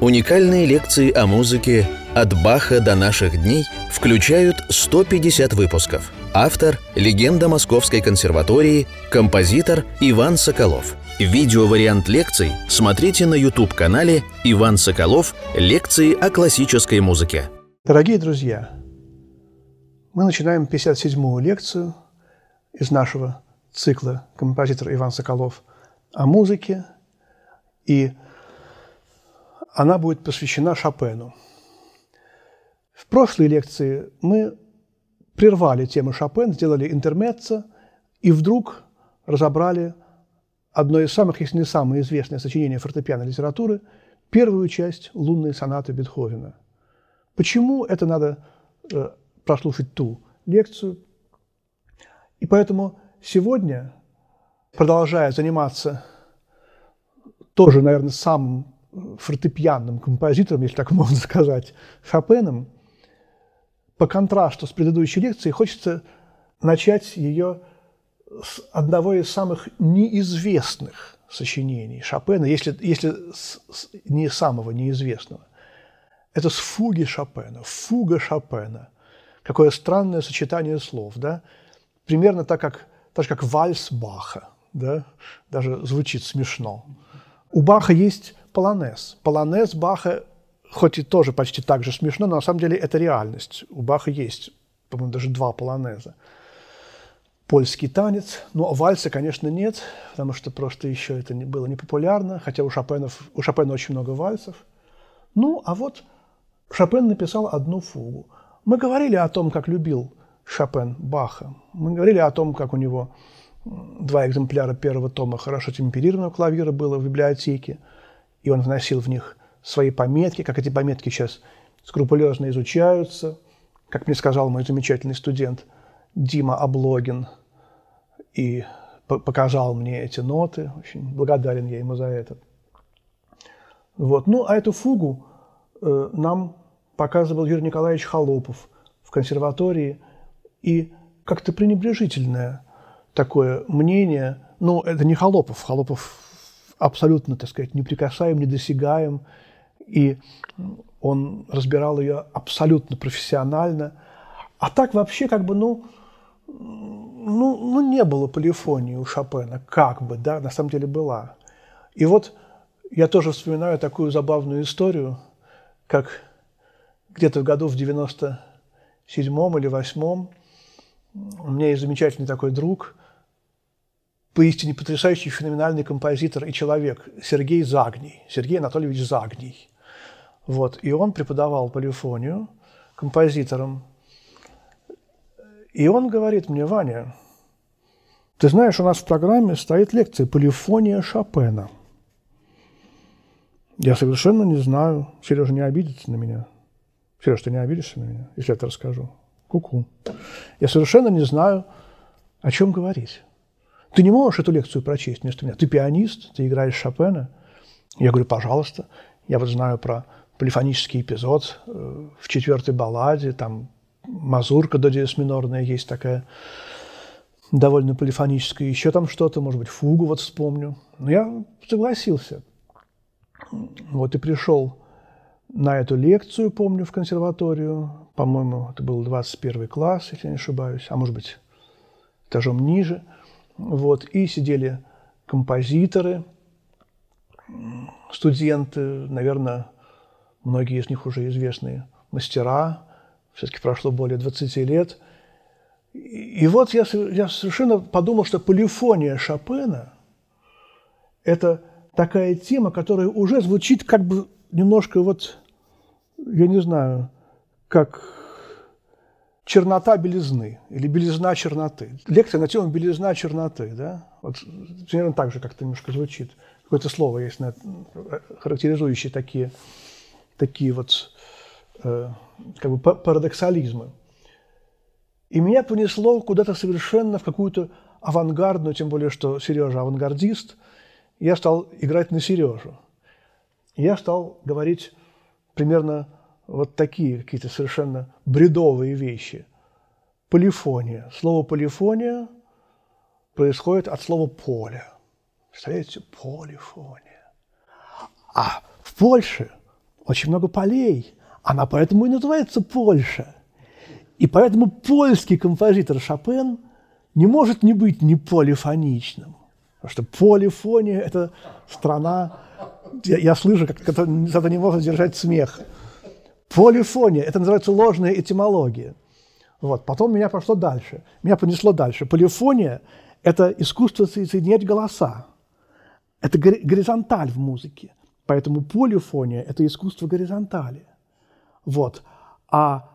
Уникальные лекции о музыке «От Баха до наших дней» включают 150 выпусков. Автор – легенда Московской консерватории, композитор Иван Соколов. Видеовариант лекций смотрите на YouTube-канале «Иван Соколов. Лекции о классической музыке». Дорогие друзья, мы начинаем 57-ю лекцию из нашего цикла «Композитор Иван Соколов» о музыке. И она будет посвящена Шопену. В прошлой лекции мы прервали тему Шопен, сделали интермеццо и вдруг разобрали одно из самых, если не самое известное сочинение фортепианной литературы, первую часть лунной сонаты Бетховена. Почему это надо э, прослушать ту лекцию? И поэтому сегодня, продолжая заниматься тоже, наверное, самым фортепианным композитором, если так можно сказать, Шопеном, по контрасту с предыдущей лекцией, хочется начать ее с одного из самых неизвестных сочинений Шопена, если, если с, с, не самого неизвестного. Это с фуги Шопена, фуга Шопена. Какое странное сочетание слов, да? Примерно так, как, так же, как вальс Баха, да? Даже звучит смешно. У Баха есть полонез. Полонез Баха, хоть и тоже почти так же смешно, но на самом деле это реальность. У Баха есть, по-моему, даже два полонеза. Польский танец. Ну, а вальса, конечно, нет, потому что просто еще это не, было не популярно, хотя у, Шопенов, у Шопена очень много вальсов. Ну, а вот Шопен написал одну фугу. Мы говорили о том, как любил Шопен Баха. Мы говорили о том, как у него два экземпляра первого тома хорошо темперированного клавира было в библиотеке – и он вносил в них свои пометки, как эти пометки сейчас скрупулезно изучаются, как мне сказал мой замечательный студент Дима Облогин, и показал мне эти ноты. Очень благодарен я ему за это. Вот. Ну, а эту фугу э, нам показывал Юрий Николаевич Холопов в консерватории. И как-то пренебрежительное такое мнение. Ну, это не Холопов. Холопов абсолютно, так сказать, неприкасаем, недосягаем. И он разбирал ее абсолютно профессионально. А так вообще как бы, ну, ну, ну не было полифонии у Шопена, как бы, да, на самом деле была. И вот я тоже вспоминаю такую забавную историю, как где-то в году в 97-м или 8-м у меня есть замечательный такой друг – поистине потрясающий, феноменальный композитор и человек Сергей Загний, Сергей Анатольевич Загний. Вот. И он преподавал полифонию композитором. И он говорит мне, Ваня, ты знаешь, у нас в программе стоит лекция «Полифония Шопена». Я совершенно не знаю. Сережа не обидится на меня. Сереж, ты не обидишься на меня, если я это расскажу? Ку-ку. Я совершенно не знаю, о чем говорить. Ты не можешь эту лекцию прочесть вместо меня. Ты пианист, ты играешь Шопена. Я говорю, пожалуйста. Я вот знаю про полифонический эпизод э, в четвертой балладе, там мазурка до диез минорная есть такая, довольно полифоническая, еще там что-то, может быть, фугу вот вспомню. Но я согласился. Вот и пришел на эту лекцию, помню, в консерваторию. По-моему, это был 21 класс, если я не ошибаюсь, а может быть, этажом ниже – вот, и сидели композиторы, студенты, наверное, многие из них уже известные мастера, все-таки прошло более 20 лет. И, вот я, я совершенно подумал, что полифония Шопена – это такая тема, которая уже звучит как бы немножко вот, я не знаю, как чернота белизны или белизна черноты. Лекция на тему белизна черноты, да? Вот примерно так же как-то немножко звучит. Какое-то слово есть, на, характеризующее такие, такие вот э, как бы парадоксализмы. И меня понесло куда-то совершенно в какую-то авангардную, тем более, что Сережа авангардист, я стал играть на Сережу. Я стал говорить примерно вот такие какие-то совершенно бредовые вещи. Полифония. Слово полифония происходит от слова поле. Представляете, полифония. А в Польше очень много полей. Она поэтому и называется Польша. И поэтому польский композитор Шопен не может не быть не полифоничным. Потому что полифония – это страна, я, я слышу, как это, это не может держать смех. Полифония – это называется ложная этимология. Вот. Потом меня пошло дальше. Меня понесло дальше. Полифония – это искусство соединять голоса. Это горизонталь в музыке. Поэтому полифония – это искусство горизонтали. Вот. А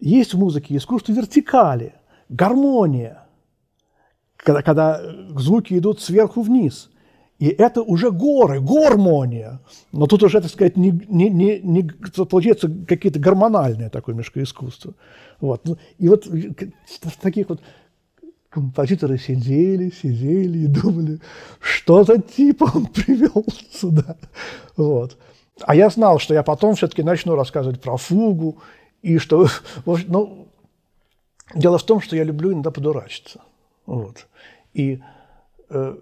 есть в музыке искусство вертикали, гармония, когда, когда звуки идут сверху вниз. И это уже горы, гармония. Но тут уже, так сказать, не, не, не, не получается какие-то гормональные такое немножко искусство. Вот. Ну, и вот таких вот композиторы сидели, сидели и думали, что за типа он привел сюда. Вот. А я знал, что я потом все-таки начну рассказывать про фугу, и что, ну, дело в том, что я люблю иногда подурачиться. Вот. И э,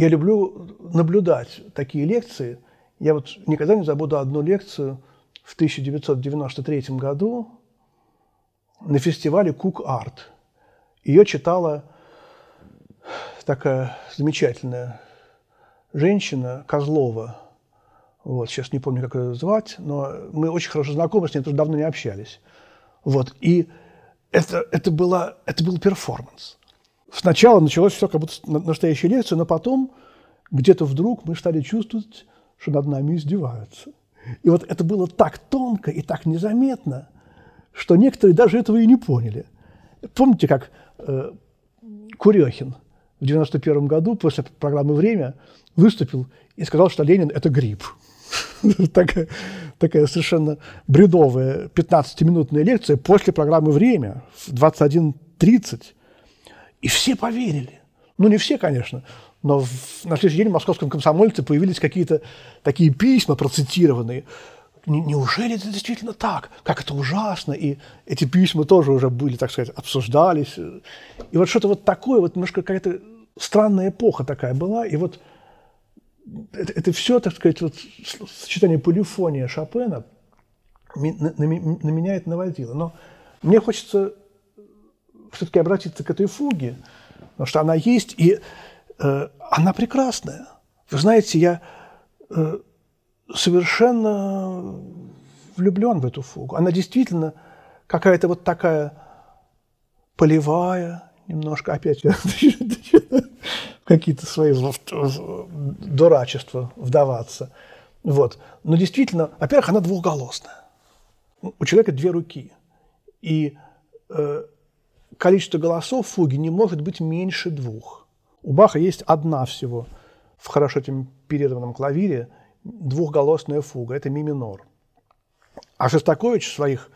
я люблю наблюдать такие лекции. Я вот никогда не забуду одну лекцию в 1993 году на фестивале Кук Арт. Ее читала такая замечательная женщина Козлова. Вот, сейчас не помню, как ее звать, но мы очень хорошо знакомы с ней, тоже давно не общались. Вот, и это, это, было, это был перформанс. Сначала началось все как будто настоящая лекция, но потом где-то вдруг мы стали чувствовать, что над нами издеваются. И вот это было так тонко и так незаметно, что некоторые даже этого и не поняли. Помните, как э, Курехин в 91 году после программы «Время» выступил и сказал, что Ленин – это гриб. такая, такая совершенно бредовая 15-минутная лекция после программы «Время» в 21.30. И все поверили. Ну, не все, конечно, но в, на следующий день в московском комсомольце появились какие-то такие письма процитированные. Неужели это действительно так? Как это ужасно? И эти письма тоже уже были, так сказать, обсуждались. И вот что-то вот такое, вот немножко какая-то странная эпоха такая была. И вот это, это все, так сказать, вот сочетание полифония Шопена на, на, на меня это наводило. Но мне хочется все-таки обратиться к этой фуге, потому что она есть, и э, она прекрасная. Вы знаете, я э, совершенно влюблен в эту фугу. Она действительно какая-то вот такая полевая, немножко опять какие-то свои дурачества вдаваться. Вот. Но действительно, во-первых, она двухголосная. У человека две руки. И э, количество голосов в фуге не может быть меньше двух. У Баха есть одна всего в хорошо темперированном клавире двухголосная фуга. Это ми минор. А Шостакович в своих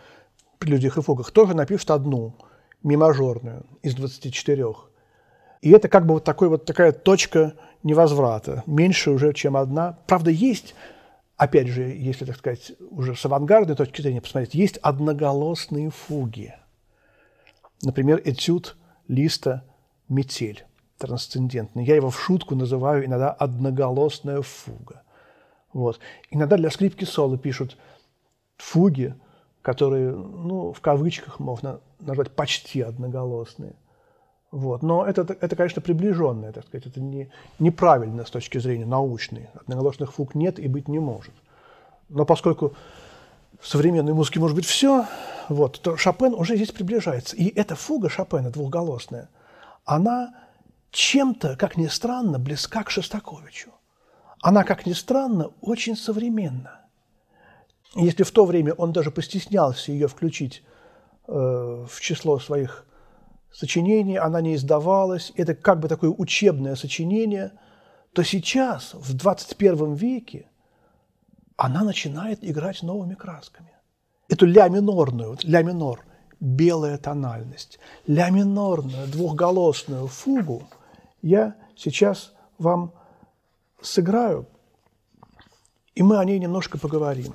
прелюдиях и фугах тоже напишет одну, ми мажорную, из 24. И это как бы вот, такой, вот такая точка невозврата, меньше уже, чем одна. Правда, есть, опять же, если, так сказать, уже с авангардной точки зрения посмотреть, есть одноголосные фуги. Например, этюд Листа «Метель» трансцендентный. Я его в шутку называю иногда одноголосная фуга. Вот. Иногда для скрипки соло пишут фуги, которые, ну, в кавычках можно назвать почти одноголосные. Вот. Но это, это, конечно, приближенное, так сказать, это не, неправильно с точки зрения научной. Одноголосных фуг нет и быть не может. Но поскольку в современной музыке может быть все, вот, то Шопен уже здесь приближается. И эта фуга Шопена двухголосная, она чем-то, как ни странно, близка к Шостаковичу. Она, как ни странно, очень современна. Если в то время он даже постеснялся ее включить э, в число своих сочинение, она не издавалась, это как бы такое учебное сочинение, то сейчас, в 21 веке, она начинает играть новыми красками. Эту ля минорную, ля минор, белая тональность, ля минорную, двухголосную фугу я сейчас вам сыграю, и мы о ней немножко поговорим.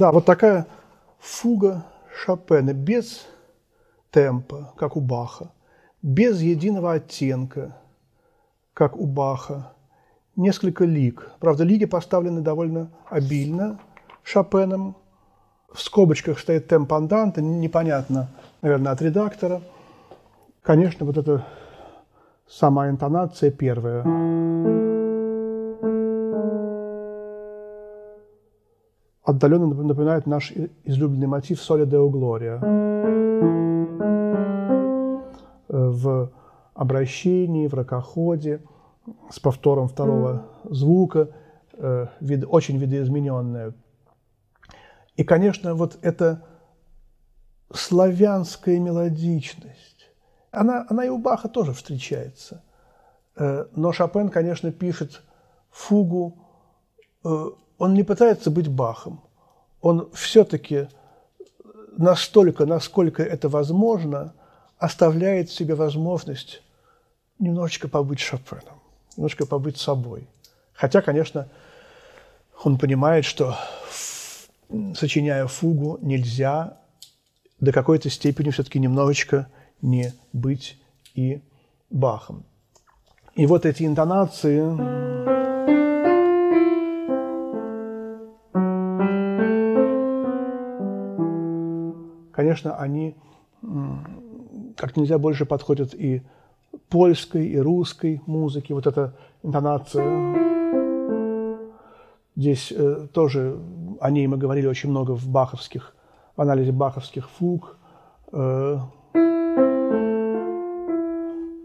Да, вот такая фуга Шопена без темпа, как у Баха, без единого оттенка, как у Баха, несколько лиг. Правда, лиги поставлены довольно обильно Шопеном. В скобочках стоит темп анданта, непонятно, наверное, от редактора. Конечно, вот эта сама интонация первая. Отдаленно напоминает наш излюбленный мотив «Соли Део Глория». В обращении, в ракоходе – с повтором второго звука, э, вид, очень видоизмененная. И, конечно, вот эта славянская мелодичность, она, она и у Баха тоже встречается. Э, но Шопен, конечно, пишет фугу, э, он не пытается быть Бахом, он все-таки настолько, насколько это возможно, оставляет себе возможность немножечко побыть Шопеном немножко побыть собой. Хотя, конечно, он понимает, что сочиняя фугу, нельзя до какой-то степени все-таки немножечко не быть и Бахом. И вот эти интонации, конечно, они как нельзя больше подходят и польской и русской музыки, вот эта интонация. Здесь э, тоже о ней мы говорили очень много в баховских, в анализе баховских фуг. Э,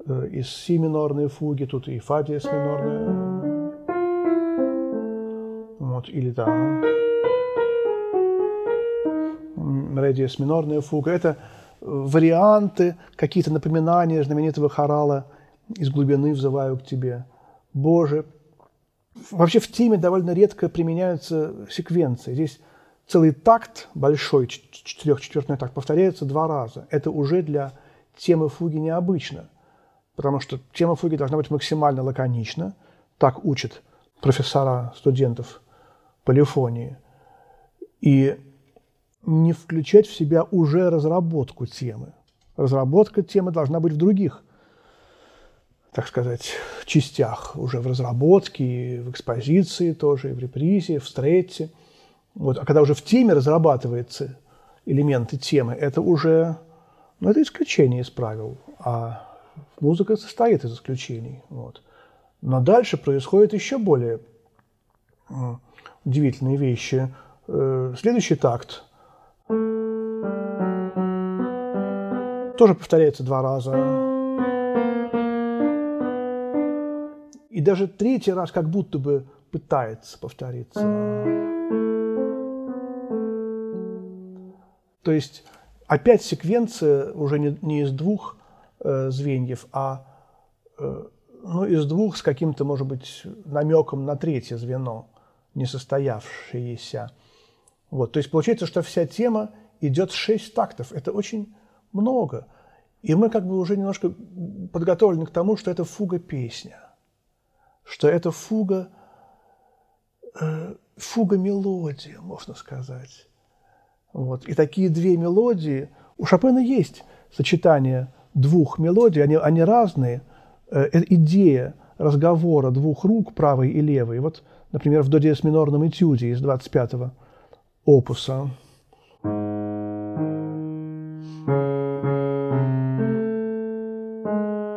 э, и си минорные фуги, тут и фа диез минорная. Вот, или там ре диез минорная фуга. Это варианты, какие-то напоминания знаменитого хорала «Из глубины взываю к тебе». Боже. Вообще в теме довольно редко применяются секвенции. Здесь целый такт большой, четырехчетвертный такт, повторяется два раза. Это уже для темы фуги необычно, потому что тема фуги должна быть максимально лаконична. Так учат профессора студентов полифонии. И не включать в себя уже разработку темы. Разработка темы должна быть в других, так сказать, частях, уже в разработке, в экспозиции тоже, и в репризе, в стрете. Вот. А когда уже в теме разрабатываются элементы темы, это уже, ну, это исключение из правил, а музыка состоит из исключений. Вот. Но дальше происходят еще более удивительные вещи. Э, следующий такт – тоже повторяется два раза. И даже третий раз как будто бы пытается повториться. То есть опять секвенция уже не, не из двух э, звеньев, а э, ну, из двух с каким-то, может быть, намеком на третье звено, несостоявшееся. Вот, то есть получается, что вся тема идет шесть тактов. Это очень много. И мы как бы уже немножко подготовлены к тому, что это фуга-песня, что это фуга, э, фуга-мелодия, можно сказать. Вот. И такие две мелодии, у Шопена есть сочетание двух мелодий, они, они разные. Э, идея разговора двух рук, правой и левой. Вот, например, в до диез минорном этюде из 25-го опуса.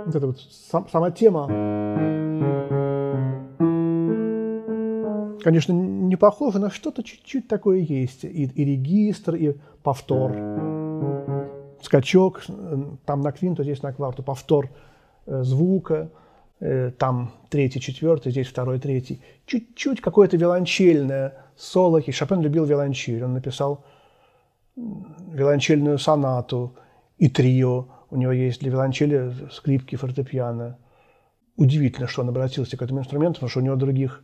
Вот эта вот сам, сама тема, конечно, не похожа, но что-то чуть-чуть такое есть. И, и регистр, и повтор. Скачок, там на квинту, здесь на кварту, повтор э, звука, э, там третий, четвертый, здесь второй, третий. Чуть-чуть какое-то виолончельное соло. И Шопен любил виолончель. Он написал виолончельную сонату и трио. У него есть для виолончели скрипки, фортепиано. Удивительно, что он обратился к этому инструменту, потому что у него других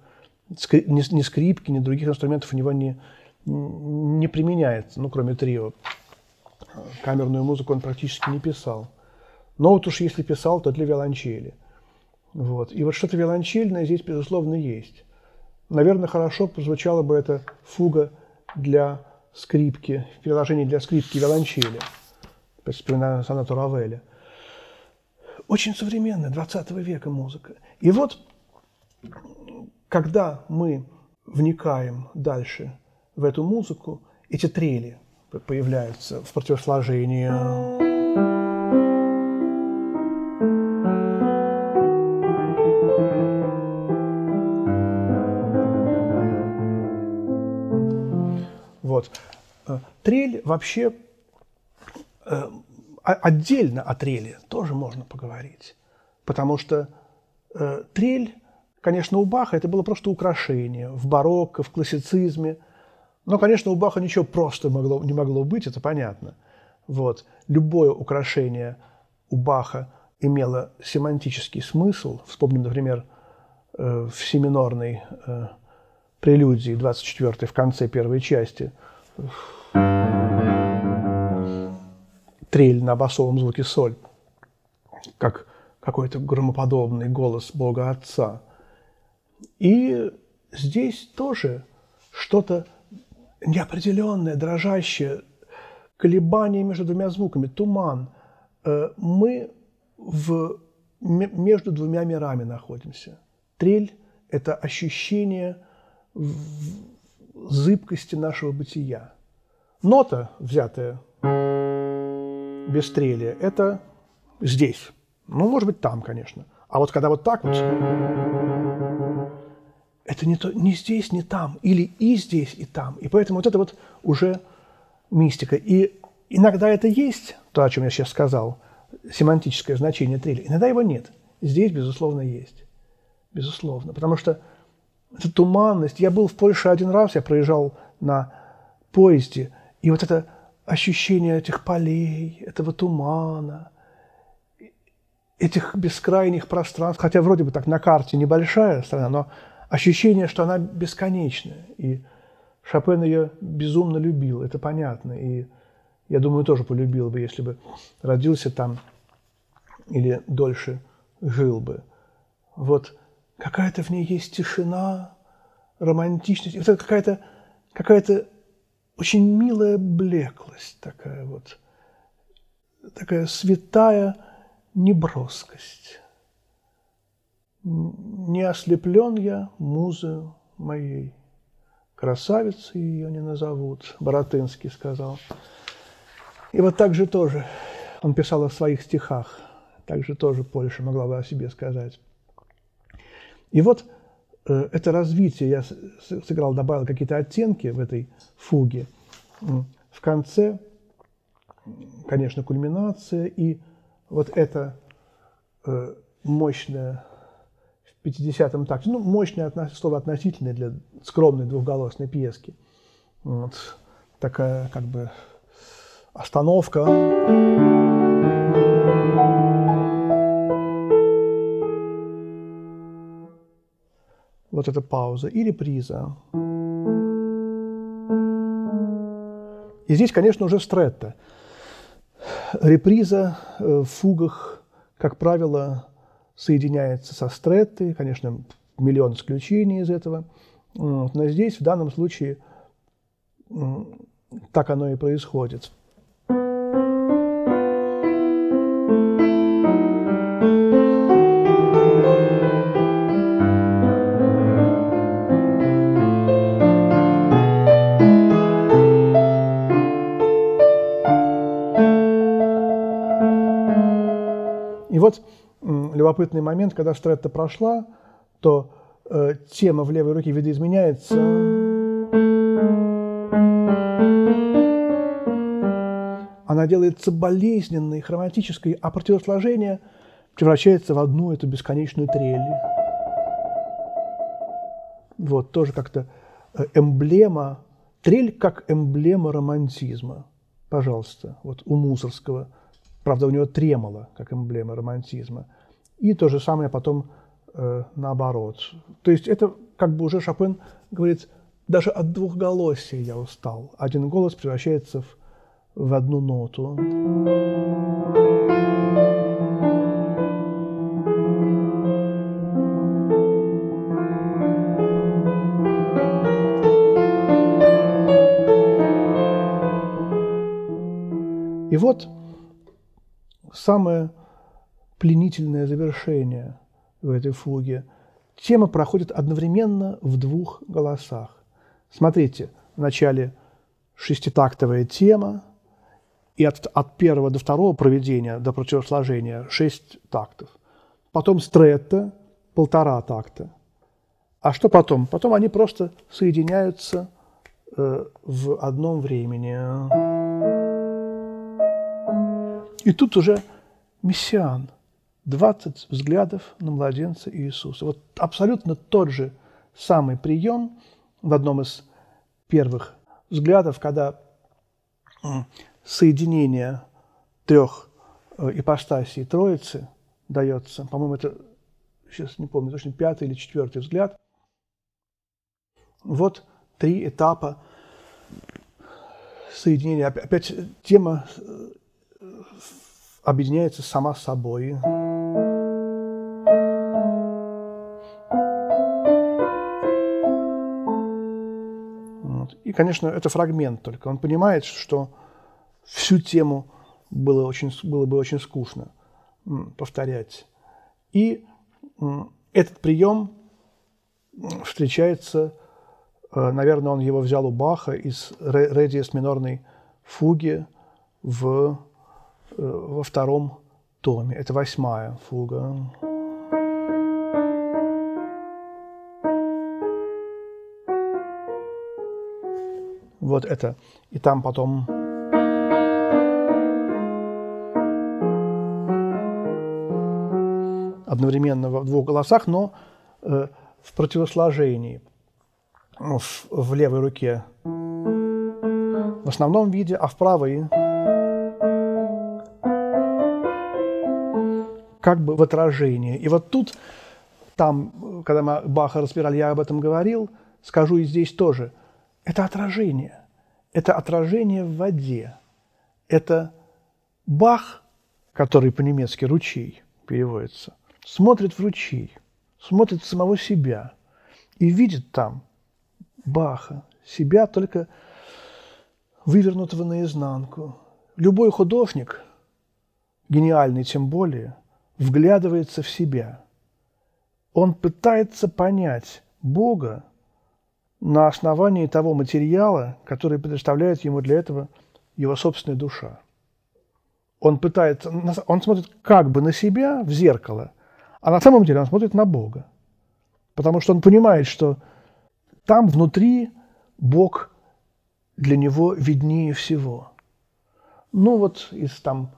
ни, скрипки, ни других инструментов у него не, не применяется, ну, кроме трио. Камерную музыку он практически не писал. Но вот уж если писал, то для виолончели. Вот. И вот что-то виолончельное здесь, безусловно, есть. Наверное, хорошо прозвучала бы эта фуга для скрипки, в приложении для скрипки виолончели. Вспоминаю сонату Равеля. Очень современная, 20 века музыка. И вот, когда мы вникаем дальше в эту музыку, эти трели появляются в противосложении вообще э, отдельно о трели тоже можно поговорить. Потому что э, трель, конечно, у Баха это было просто украшение в барокко, в классицизме. Но, конечно, у Баха ничего просто могло, не могло быть, это понятно. Вот. Любое украшение у Баха имело семантический смысл. Вспомним, например, в семинорной прелюдии 24 в конце первой части. Трель на басовом звуке соль, как какой-то громоподобный голос Бога Отца. И здесь тоже что-то неопределенное, дрожащее, колебание между двумя звуками, туман. Э, мы в, между двумя мирами находимся. Трель – это ощущение – зыбкости нашего бытия. Нота, взятая без трели, это здесь. Ну, может быть, там, конечно. А вот когда вот так вот, это не, то, не здесь, не там. Или и здесь, и там. И поэтому вот это вот уже мистика. И иногда это есть, то, о чем я сейчас сказал, семантическое значение трели. Иногда его нет. Здесь, безусловно, есть. Безусловно. Потому что эта туманность. Я был в Польше один раз, я проезжал на поезде, и вот это ощущение этих полей, этого тумана, этих бескрайних пространств, хотя вроде бы так на карте небольшая страна, но ощущение, что она бесконечная. И Шопен ее безумно любил, это понятно. И я думаю, тоже полюбил бы, если бы родился там или дольше жил бы. Вот какая-то в ней есть тишина, романтичность, это какая-то какая очень милая блеклость такая вот, такая святая неброскость. Не ослеплен я музою моей, красавицы ее не назовут, Боротынский сказал. И вот так же тоже он писал о своих стихах, так же тоже Польша могла бы о себе сказать. И вот это развитие, я сыграл, добавил какие-то оттенки в этой фуге. В конце, конечно, кульминация, и вот это э, мощное в 50-м такте, ну, мощное слово относительное для скромной двухголосной пьески. Вот такая как бы остановка. Вот эта пауза, и реприза. И здесь, конечно, уже стретто. Реприза э, в фугах, как правило, соединяется со стреттой, конечно, миллион исключений из этого. Но здесь, в данном случае, так оно и происходит. Вот любопытный момент, когда стретта прошла, то э, тема в левой руке видоизменяется. Она делается болезненной, хроматической, а противосложение превращается в одну эту бесконечную трель. Вот, тоже как-то э, эмблема, трель как эмблема романтизма. Пожалуйста, вот у Мусорского – Правда, у него тремоло, как эмблема романтизма. И то же самое потом э, наоборот. То есть это как бы уже Шопен говорит, даже от двухголосия я устал. Один голос превращается в, в одну ноту. И вот самое пленительное завершение в этой фуге. Тема проходит одновременно в двух голосах. Смотрите, в начале шеститактовая тема, и от, от первого до второго проведения, до противосложения, шесть тактов. Потом стретто, полтора такта. А что потом? Потом они просто соединяются э, в одном времени. И тут уже мессиан. 20 взглядов на младенца Иисуса. Вот абсолютно тот же самый прием в одном из первых взглядов, когда соединение трех э, ипостасей Троицы дается, по-моему, это, сейчас не помню, точно пятый или четвертый взгляд. Вот три этапа соединения. Опять тема э, объединяется сама собой. И, конечно, это фрагмент только. Он понимает, что всю тему было, очень, было бы очень скучно повторять. И этот прием встречается, э, наверное, он его взял у Баха из ре диез минорной фуги в, во втором томе. Это восьмая фуга. Вот это. И там потом одновременно в двух голосах, но э, в противосложении в, в левой руке в основном виде, а в правой как бы в отражении. И вот тут, там, когда мы Баха разбирали, я об этом говорил, скажу и здесь тоже, это отражение. Это отражение в воде. Это Бах, который по-немецки ручей переводится – смотрит в ручей, смотрит в самого себя и видит там Баха, себя только вывернутого наизнанку. Любой художник, гениальный тем более, вглядывается в себя. Он пытается понять Бога на основании того материала, который предоставляет ему для этого его собственная душа. Он пытается, он смотрит как бы на себя в зеркало – а на самом деле он смотрит на Бога. Потому что он понимает, что там внутри Бог для него виднее всего. Ну вот из там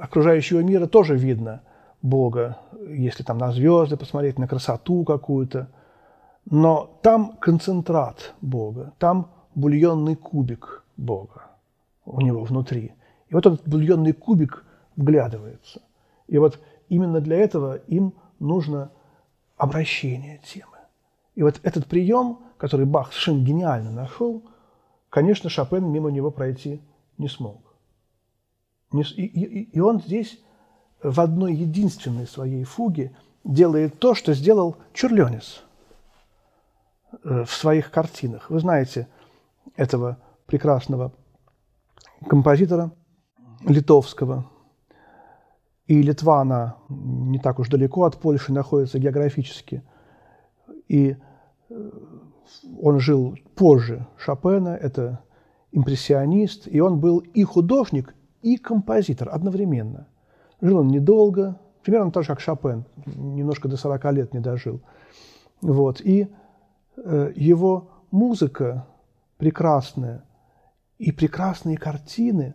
окружающего мира тоже видно Бога, если там на звезды посмотреть, на красоту какую-то. Но там концентрат Бога, там бульонный кубик Бога у него внутри. И вот этот бульонный кубик вглядывается. И вот именно для этого им нужно обращение темы. И вот этот прием, который Бах совершенно гениально нашел, конечно, Шопен мимо него пройти не смог. И, и, и он здесь в одной единственной своей фуге делает то, что сделал Чурленис э, в своих картинах. Вы знаете этого прекрасного композитора литовского, и Литва, она не так уж далеко от Польши находится географически. И э, он жил позже Шопена, это импрессионист, и он был и художник, и композитор одновременно. Жил он недолго, примерно так же, как Шопен, немножко до 40 лет не дожил. Вот. И э, его музыка прекрасная, и прекрасные картины,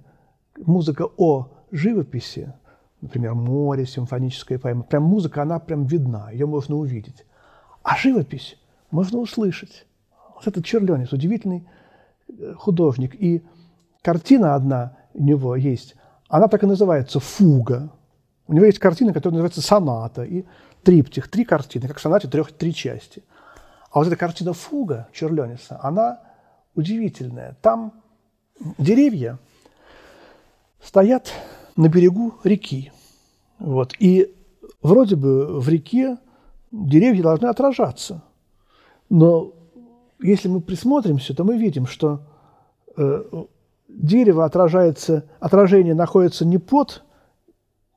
музыка о живописи – например, море, симфоническая поэма. Прям музыка, она прям видна, ее можно увидеть. А живопись можно услышать. Вот этот Черленец, удивительный э, художник. И картина одна у него есть, она так и называется «Фуга». У него есть картина, которая называется «Соната» и триптих. Три картины, как в сонате трех, три части. А вот эта картина «Фуга» Черленеса, она удивительная. Там деревья стоят на берегу реки. Вот. И вроде бы в реке деревья должны отражаться. Но если мы присмотримся, то мы видим, что э, дерево отражается, отражение находится не под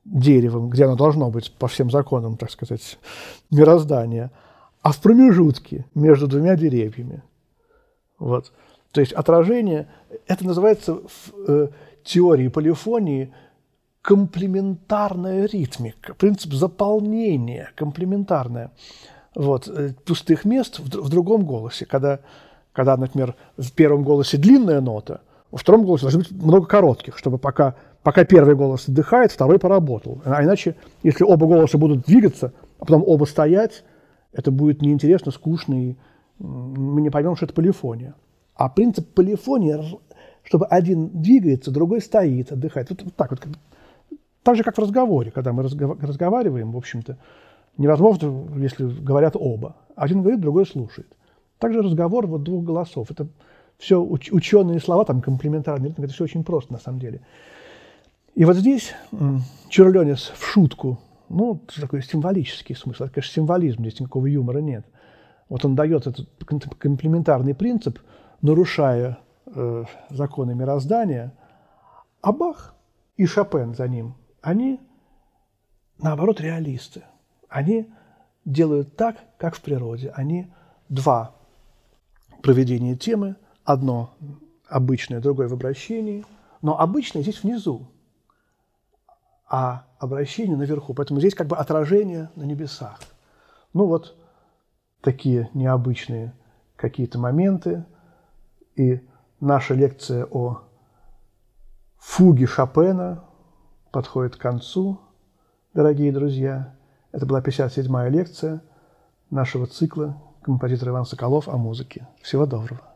деревом, где оно должно быть по всем законам, так сказать, мироздания, а в промежутке между двумя деревьями. Вот. То есть отражение, это называется в э, теории полифонии комплементарная ритмика, принцип заполнения, комплементарная вот, э, пустых мест в, в другом голосе. Когда, когда, например, в первом голосе длинная нота, во втором голосе должно быть много коротких, чтобы пока, пока первый голос отдыхает, второй поработал. А иначе, если оба голоса будут двигаться, а потом оба стоять, это будет неинтересно, скучно, и мы не поймем, что это полифония. А принцип полифонии, чтобы один двигается, другой стоит, отдыхает. Вот, вот так вот. Так же, как в разговоре, когда мы разговариваем, в общем-то, невозможно, если говорят оба. Один говорит, другой слушает. Также разговор вот двух голосов. Это все уч- ученые слова, там комплементарные, это все очень просто на самом деле. И вот здесь Чурленис в шутку, ну, такой символический смысл, это, конечно, символизм, здесь никакого юмора нет. Вот он дает этот комплементарный принцип, нарушая э, законы мироздания, а Бах и Шопен за ним, они, наоборот, реалисты – они делают так, как в природе. Они два проведения темы, одно обычное, другое в обращении, но обычное здесь внизу, а обращение наверху. Поэтому здесь как бы отражение на небесах. Ну вот такие необычные какие-то моменты. И наша лекция о фуге Шопена подходит к концу, дорогие друзья. Это была 57-я лекция нашего цикла «Композитор Иван Соколов о музыке». Всего доброго.